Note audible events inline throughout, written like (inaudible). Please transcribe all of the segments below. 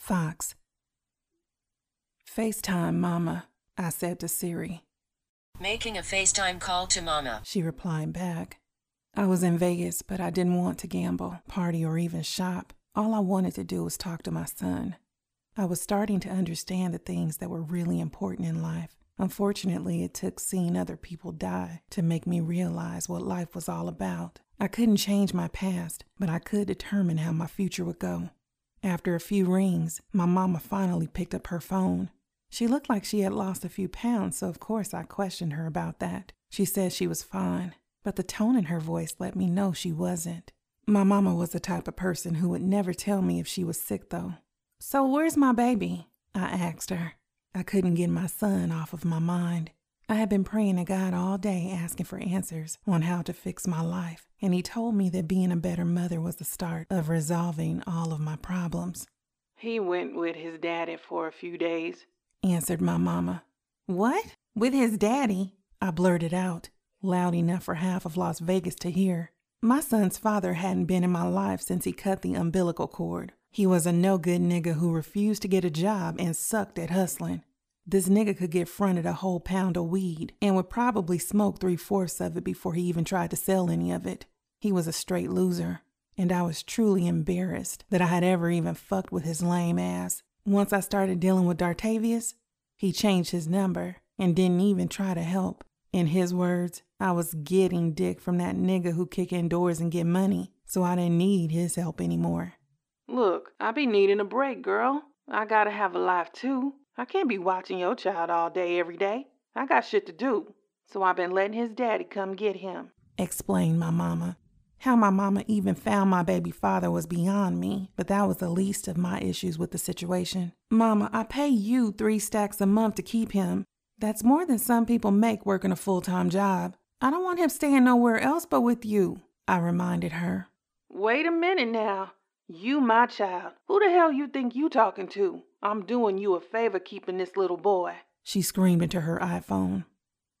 Fox. FaceTime, Mama, I said to Siri. Making a FaceTime call to Mama. She replied back. I was in Vegas, but I didn't want to gamble, party, or even shop. All I wanted to do was talk to my son. I was starting to understand the things that were really important in life. Unfortunately, it took seeing other people die to make me realize what life was all about. I couldn't change my past, but I could determine how my future would go. After a few rings, my mama finally picked up her phone. She looked like she had lost a few pounds, so of course I questioned her about that. She said she was fine, but the tone in her voice let me know she wasn't. My mama was the type of person who would never tell me if she was sick, though. So, where's my baby? I asked her. I couldn't get my son off of my mind. I had been praying to God all day asking for answers on how to fix my life, and He told me that being a better mother was the start of resolving all of my problems. He went with his daddy for a few days, answered my mama. What? With his daddy? I blurted out, loud enough for half of Las Vegas to hear. My son's father hadn't been in my life since he cut the umbilical cord. He was a no good nigga who refused to get a job and sucked at hustling. This nigga could get fronted a whole pound of weed and would probably smoke three fourths of it before he even tried to sell any of it. He was a straight loser, and I was truly embarrassed that I had ever even fucked with his lame ass. Once I started dealing with Dartavius, he changed his number and didn't even try to help. In his words, I was getting dick from that nigga who kick in doors and get money, so I didn't need his help anymore. Look, I be needing a break, girl. I gotta have a life too. I can't be watching your child all day, every day. I got shit to do. So I've been letting his daddy come get him. Explained my mama. How my mama even found my baby father was beyond me, but that was the least of my issues with the situation. Mama, I pay you three stacks a month to keep him. That's more than some people make working a full time job. I don't want him staying nowhere else but with you, I reminded her. Wait a minute now. You my child. Who the hell you think you talking to? I'm doing you a favor keeping this little boy. She screamed into her iPhone.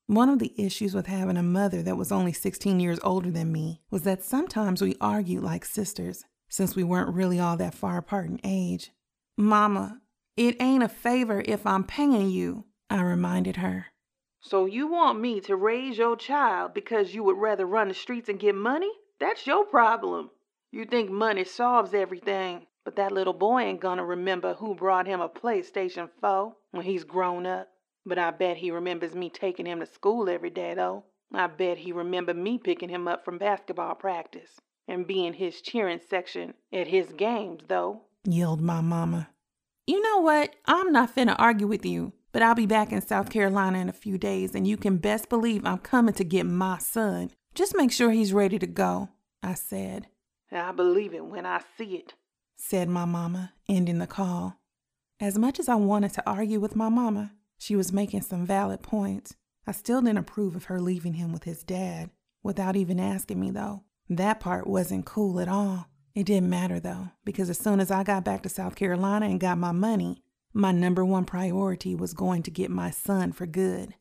One of the issues with having a mother that was only 16 years older than me was that sometimes we argued like sisters, since we weren't really all that far apart in age. Mama, it ain't a favor if I'm paying you, I reminded her. So you want me to raise your child because you would rather run the streets and get money? That's your problem. You think money solves everything, but that little boy ain't gonna remember who brought him a PlayStation 4 when he's grown up. But I bet he remembers me taking him to school every day, though. I bet he remember me picking him up from basketball practice and being his cheering section at his games, though. Yelled my mama. You know what? I'm not finna argue with you, but I'll be back in South Carolina in a few days, and you can best believe I'm coming to get my son. Just make sure he's ready to go, I said. I believe it when I see it, said my mama, ending the call. As much as I wanted to argue with my mama, she was making some valid points. I still didn't approve of her leaving him with his dad, without even asking me, though. That part wasn't cool at all. It didn't matter, though, because as soon as I got back to South Carolina and got my money, my number one priority was going to get my son for good.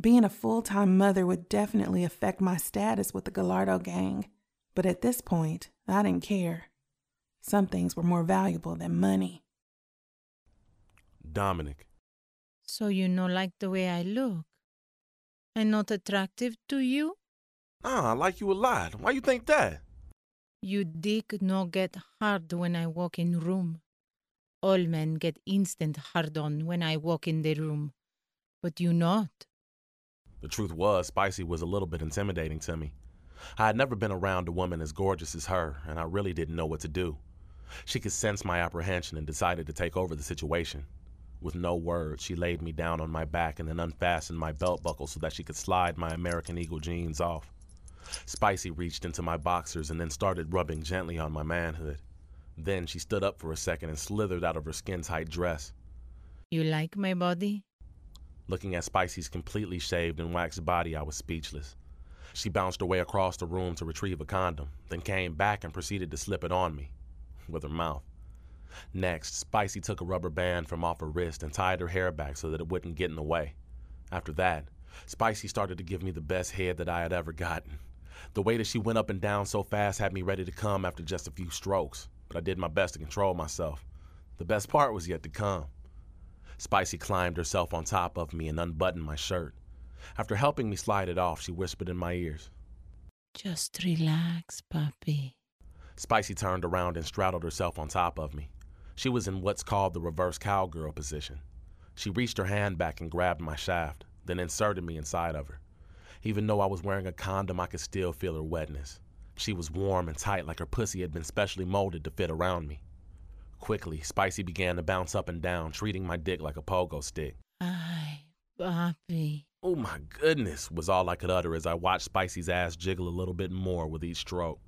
Being a full time mother would definitely affect my status with the Gallardo gang, but at this point, I didn't care. Some things were more valuable than money. Dominic. So you no like the way I look? I'm not attractive to you? Nah, I like you a lot. Why you think that? You dick no get hard when I walk in room. All men get instant hard on when I walk in the room, but you not. The truth was, Spicy was a little bit intimidating to me. I had never been around a woman as gorgeous as her, and I really didn't know what to do. She could sense my apprehension and decided to take over the situation. With no words, she laid me down on my back and then unfastened my belt buckle so that she could slide my American Eagle jeans off. Spicy reached into my boxers and then started rubbing gently on my manhood. Then she stood up for a second and slithered out of her skin tight dress. You like my body? Looking at Spicy's completely shaved and waxed body, I was speechless. She bounced away across the room to retrieve a condom, then came back and proceeded to slip it on me (laughs) with her mouth. Next, Spicy took a rubber band from off her wrist and tied her hair back so that it wouldn't get in the way. After that, Spicy started to give me the best head that I had ever gotten. The way that she went up and down so fast had me ready to come after just a few strokes, but I did my best to control myself. The best part was yet to come. Spicy climbed herself on top of me and unbuttoned my shirt. After helping me slide it off, she whispered in my ears. Just relax, puppy. Spicy turned around and straddled herself on top of me. She was in what's called the reverse cowgirl position. She reached her hand back and grabbed my shaft, then inserted me inside of her. Even though I was wearing a condom, I could still feel her wetness. She was warm and tight, like her pussy had been specially molded to fit around me. Quickly, Spicy began to bounce up and down, treating my dick like a pogo stick. Ay, puppy. Oh my goodness, was all I could utter as I watched Spicy's ass jiggle a little bit more with each stroke.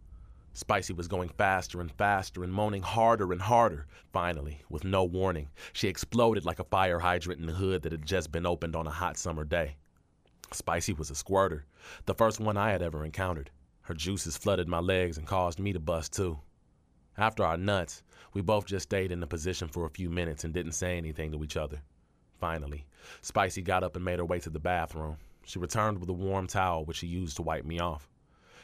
Spicy was going faster and faster and moaning harder and harder. Finally, with no warning, she exploded like a fire hydrant in the hood that had just been opened on a hot summer day. Spicy was a squirter, the first one I had ever encountered. Her juices flooded my legs and caused me to bust too. After our nuts, we both just stayed in the position for a few minutes and didn't say anything to each other. Finally, Spicy got up and made her way to the bathroom. She returned with a warm towel, which she used to wipe me off.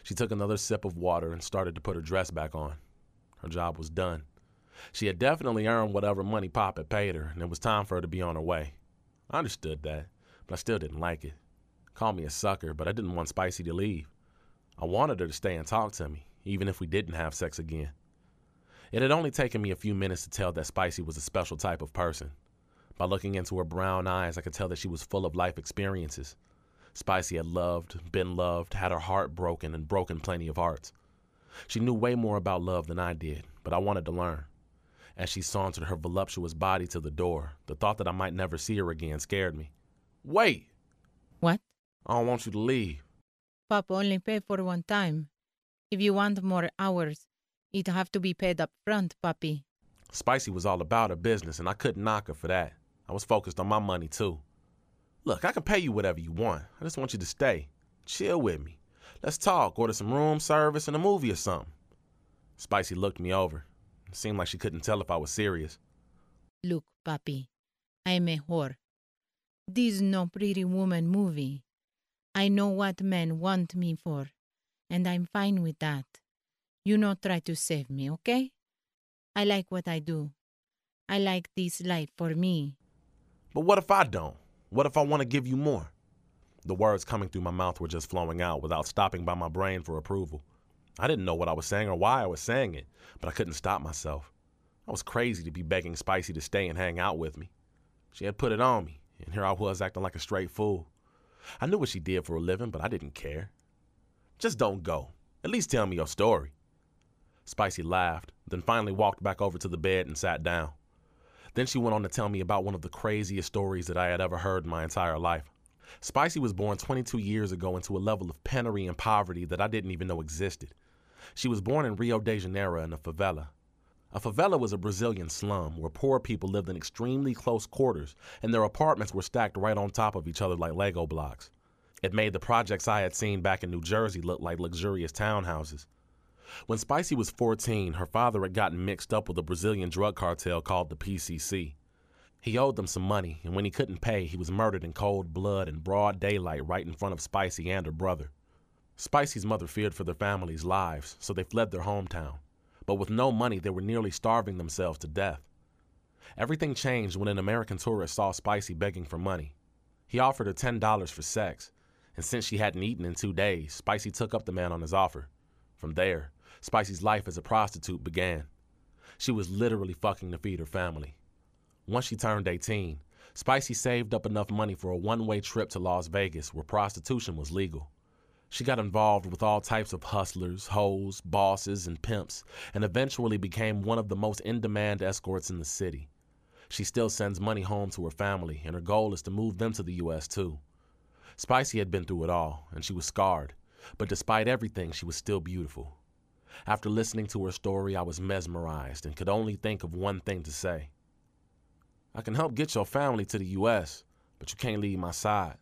She took another sip of water and started to put her dress back on. Her job was done. She had definitely earned whatever money Pop had paid her, and it was time for her to be on her way. I understood that, but I still didn't like it. Call me a sucker, but I didn't want Spicy to leave. I wanted her to stay and talk to me, even if we didn't have sex again. It had only taken me a few minutes to tell that Spicy was a special type of person. By looking into her brown eyes, I could tell that she was full of life experiences. Spicy had loved, been loved, had her heart broken, and broken plenty of hearts. She knew way more about love than I did, but I wanted to learn. As she sauntered her voluptuous body to the door, the thought that I might never see her again scared me. Wait! What? I don't want you to leave. Papa only pay for one time. If you want more hours, it have to be paid up front, puppy. Spicy was all about her business, and I couldn't knock her for that. I was focused on my money, too. Look, I can pay you whatever you want. I just want you to stay. Chill with me. Let's talk, order some room service and a movie or something. Spicy looked me over. It seemed like she couldn't tell if I was serious. Look, puppy, I'm a whore. This no pretty woman movie. I know what men want me for, and I'm fine with that. You not try to save me, okay? I like what I do. I like this life for me. But what if I don't? What if I want to give you more? The words coming through my mouth were just flowing out without stopping by my brain for approval. I didn't know what I was saying or why I was saying it, but I couldn't stop myself. I was crazy to be begging Spicy to stay and hang out with me. She had put it on me, and here I was acting like a straight fool. I knew what she did for a living, but I didn't care. Just don't go. At least tell me your story. Spicy laughed, then finally walked back over to the bed and sat down. Then she went on to tell me about one of the craziest stories that I had ever heard in my entire life. Spicy was born 22 years ago into a level of penury and poverty that I didn't even know existed. She was born in Rio de Janeiro in a favela. A favela was a Brazilian slum where poor people lived in extremely close quarters and their apartments were stacked right on top of each other like Lego blocks. It made the projects I had seen back in New Jersey look like luxurious townhouses. When Spicy was 14, her father had gotten mixed up with a Brazilian drug cartel called the PCC. He owed them some money, and when he couldn't pay, he was murdered in cold blood in broad daylight right in front of Spicy and her brother. Spicy's mother feared for their family's lives, so they fled their hometown. But with no money, they were nearly starving themselves to death. Everything changed when an American tourist saw Spicy begging for money. He offered her $10 for sex, and since she hadn't eaten in two days, Spicy took up the man on his offer. From there, Spicy's life as a prostitute began. She was literally fucking to feed her family. Once she turned 18, Spicy saved up enough money for a one way trip to Las Vegas where prostitution was legal. She got involved with all types of hustlers, hoes, bosses, and pimps, and eventually became one of the most in demand escorts in the city. She still sends money home to her family, and her goal is to move them to the U.S. too. Spicy had been through it all, and she was scarred, but despite everything, she was still beautiful. After listening to her story, I was mesmerized and could only think of one thing to say I can help get your family to the U.S., but you can't leave my side.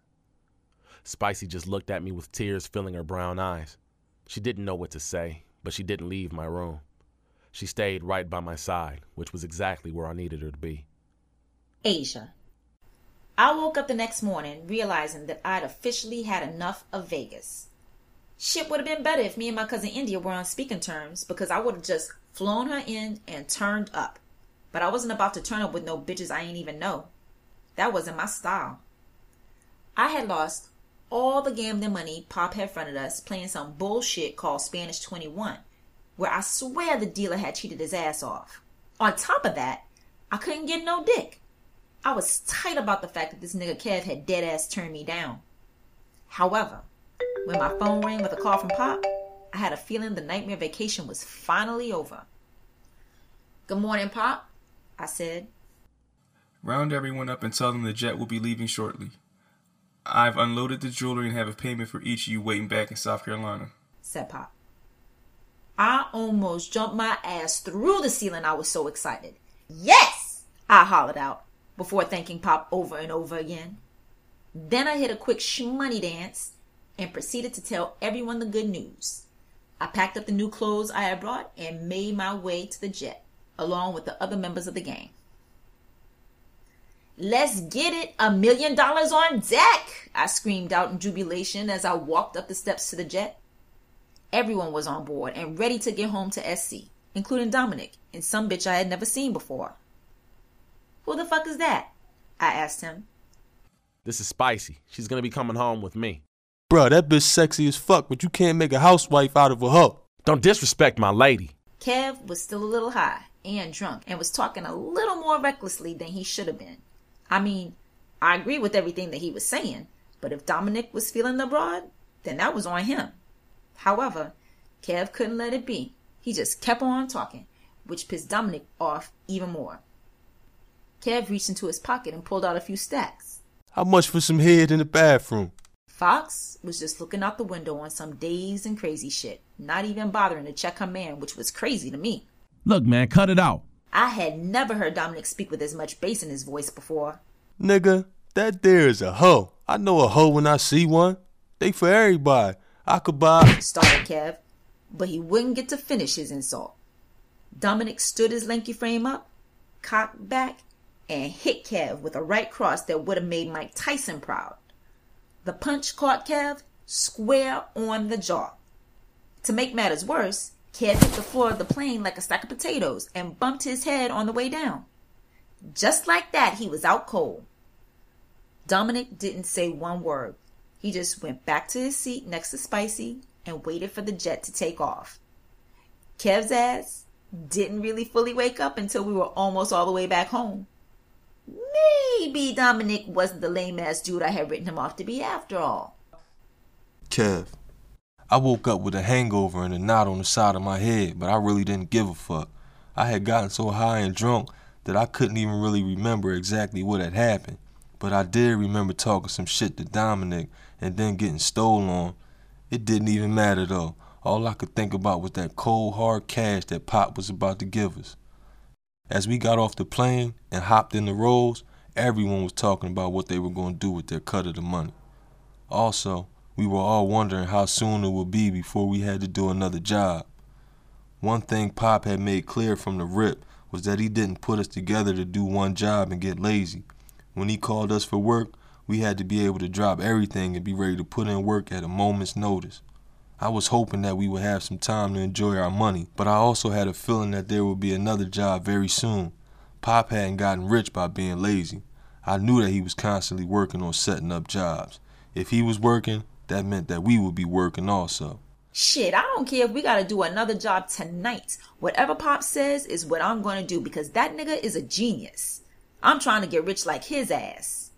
Spicy just looked at me with tears filling her brown eyes. She didn't know what to say, but she didn't leave my room. She stayed right by my side, which was exactly where I needed her to be. Asia. I woke up the next morning realizing that I'd officially had enough of Vegas. Shit would have been better if me and my cousin India were on speaking terms because I would have just flown her in and turned up. but I wasn't about to turn up with no bitches I ain't even know. That wasn't my style. I had lost all the gambling money Pop had fronted us playing some bullshit called Spanish 21, where I swear the dealer had cheated his ass off. On top of that, I couldn't get no dick. I was tight about the fact that this nigga Kev had dead ass turned me down. However, when my phone rang with a call from Pop, I had a feeling the nightmare vacation was finally over. Good morning, Pop, I said. Round everyone up and tell them the jet will be leaving shortly. I've unloaded the jewelry and have a payment for each of you waiting back in South Carolina, said Pop. I almost jumped my ass through the ceiling. I was so excited. Yes! I hollered out before thanking Pop over and over again. Then I hit a quick shmoney dance and proceeded to tell everyone the good news. I packed up the new clothes I had brought and made my way to the jet, along with the other members of the gang. Let's get it! A million dollars on deck! I screamed out in jubilation as I walked up the steps to the jet. Everyone was on board and ready to get home to SC, including Dominic and some bitch I had never seen before. Who the fuck is that? I asked him. This is Spicy. She's gonna be coming home with me. Bruh, that bitch sexy as fuck, but you can't make a housewife out of a hoe. Don't disrespect my lady. Kev was still a little high and drunk and was talking a little more recklessly than he should have been. I mean, I agree with everything that he was saying, but if Dominic was feeling the broad, then that was on him. However, Kev couldn't let it be. He just kept on talking, which pissed Dominic off even more. Kev reached into his pocket and pulled out a few stacks. How much for some head in the bathroom? Fox was just looking out the window on some dazed and crazy shit, not even bothering to check her man, which was crazy to me. Look, man, cut it out. I had never heard Dominic speak with as much bass in his voice before. Nigga, that there is a hoe. I know a hoe when I see one. They for everybody. I could buy. Started Kev, but he wouldn't get to finish his insult. Dominic stood his lanky frame up, cocked back, and hit Kev with a right cross that would have made Mike Tyson proud. The punch caught Kev square on the jaw. To make matters worse, Kev hit the floor of the plane like a stack of potatoes and bumped his head on the way down. Just like that, he was out cold. Dominic didn't say one word. He just went back to his seat next to Spicy and waited for the jet to take off. Kev's ass didn't really fully wake up until we were almost all the way back home. Maybe Dominic wasn't the lame ass dude I had written him off to be after all. Kev, I woke up with a hangover and a knot on the side of my head, but I really didn't give a fuck. I had gotten so high and drunk that I couldn't even really remember exactly what had happened. But I did remember talking some shit to Dominic and then getting stolen on. It didn't even matter though. All I could think about was that cold hard cash that Pop was about to give us. As we got off the plane and hopped in the rolls, everyone was talking about what they were going to do with their cut of the money. Also, we were all wondering how soon it would be before we had to do another job. One thing Pop had made clear from the rip was that he didn't put us together to do one job and get lazy. When he called us for work, we had to be able to drop everything and be ready to put in work at a moment's notice. I was hoping that we would have some time to enjoy our money, but I also had a feeling that there would be another job very soon. Pop hadn't gotten rich by being lazy. I knew that he was constantly working on setting up jobs. If he was working, that meant that we would be working also. Shit, I don't care if we gotta do another job tonight. Whatever Pop says is what I'm gonna do because that nigga is a genius. I'm trying to get rich like his ass.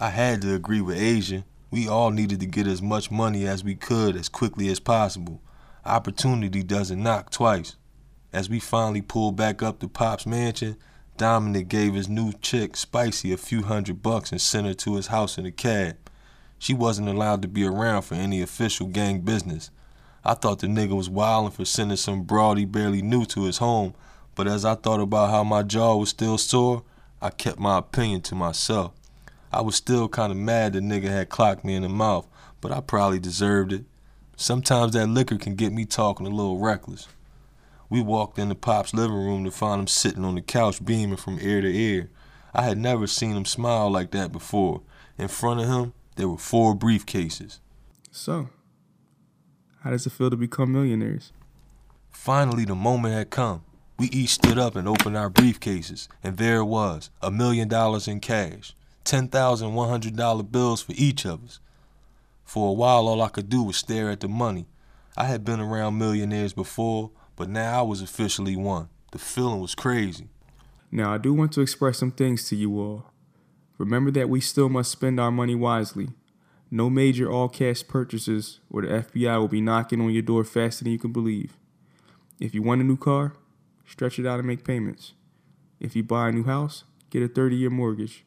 I had to agree with Asia. We all needed to get as much money as we could as quickly as possible. Opportunity doesn't knock twice. As we finally pulled back up to Pop's mansion, Dominic gave his new chick, Spicy, a few hundred bucks and sent her to his house in a cab. She wasn't allowed to be around for any official gang business. I thought the nigga was wildin' for sending some broad he barely knew to his home, but as I thought about how my jaw was still sore, I kept my opinion to myself. I was still kind of mad the nigga had clocked me in the mouth, but I probably deserved it. Sometimes that liquor can get me talking a little reckless. We walked into Pop's living room to find him sitting on the couch beaming from ear to ear. I had never seen him smile like that before. In front of him, there were four briefcases. So, how does it feel to become millionaires? Finally, the moment had come. We each stood up and opened our briefcases, and there it was a million dollars in cash, $10,100 bills for each of us. For a while, all I could do was stare at the money. I had been around millionaires before, but now I was officially one. The feeling was crazy. Now, I do want to express some things to you all. Remember that we still must spend our money wisely. No major all cash purchases, or the FBI will be knocking on your door faster than you can believe. If you want a new car, stretch it out and make payments. If you buy a new house, get a 30 year mortgage.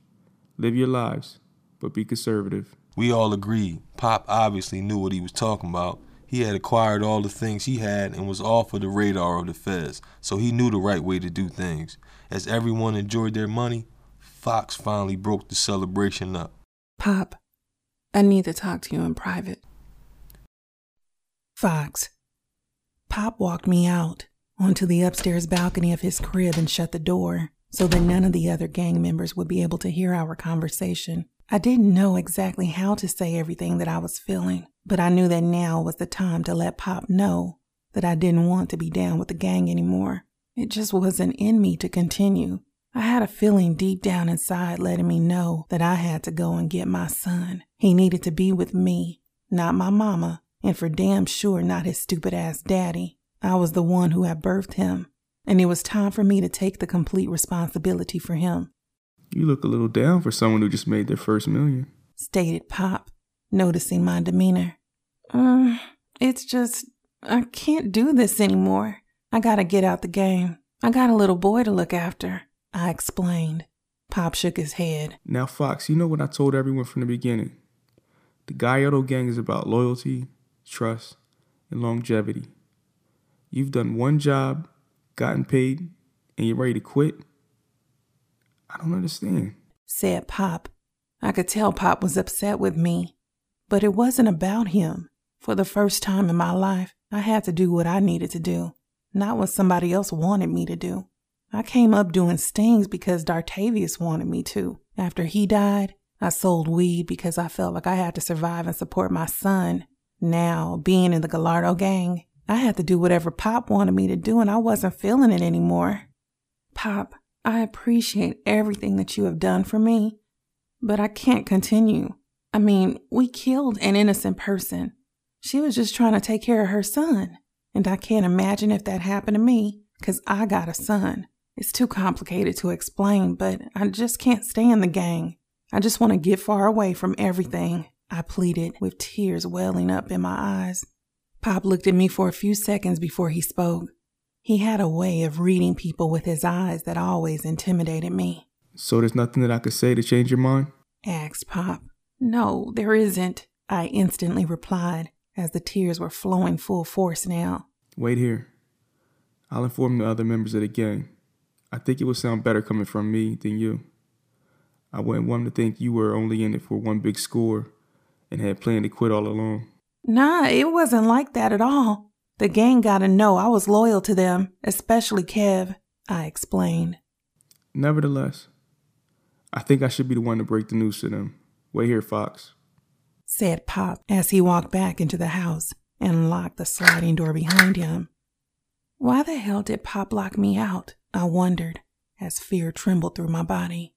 Live your lives, but be conservative. We all agreed. Pop obviously knew what he was talking about. He had acquired all the things he had and was off of the radar of the feds, so he knew the right way to do things. As everyone enjoyed their money, Fox finally broke the celebration up. Pop, I need to talk to you in private. Fox. Pop walked me out onto the upstairs balcony of his crib and shut the door so that none of the other gang members would be able to hear our conversation. I didn't know exactly how to say everything that I was feeling, but I knew that now was the time to let Pop know that I didn't want to be down with the gang anymore. It just wasn't in me to continue. I had a feeling deep down inside letting me know that I had to go and get my son. He needed to be with me, not my mama, and for damn sure not his stupid ass daddy. I was the one who had birthed him, and it was time for me to take the complete responsibility for him. You look a little down for someone who just made their first million, stated Pop, noticing my demeanor. Um, it's just, I can't do this anymore. I gotta get out the game. I got a little boy to look after, I explained. Pop shook his head. Now, Fox, you know what I told everyone from the beginning. The Gallardo gang is about loyalty, trust, and longevity. You've done one job, gotten paid, and you're ready to quit? I don't understand, said Pop. I could tell Pop was upset with me, but it wasn't about him. For the first time in my life, I had to do what I needed to do, not what somebody else wanted me to do. I came up doing stings because Dartavius wanted me to. After he died, I sold weed because I felt like I had to survive and support my son. Now, being in the Gallardo gang, I had to do whatever Pop wanted me to do, and I wasn't feeling it anymore. Pop, I appreciate everything that you have done for me, but I can't continue. I mean, we killed an innocent person. She was just trying to take care of her son. And I can't imagine if that happened to me, because I got a son. It's too complicated to explain, but I just can't stand the gang. I just want to get far away from everything, I pleaded with tears welling up in my eyes. Pop looked at me for a few seconds before he spoke. He had a way of reading people with his eyes that always intimidated me. So there's nothing that I could say to change your mind? asked Pop. No, there isn't, I instantly replied as the tears were flowing full force now. Wait here. I'll inform the other members of the gang. I think it would sound better coming from me than you. I wouldn't want them to think you were only in it for one big score and had planned to quit all along. Nah, it wasn't like that at all. The gang gotta know I was loyal to them, especially Kev, I explained. Nevertheless, I think I should be the one to break the news to them. Wait here, Fox, said Pop as he walked back into the house and locked the sliding door behind him. Why the hell did Pop lock me out? I wondered as fear trembled through my body.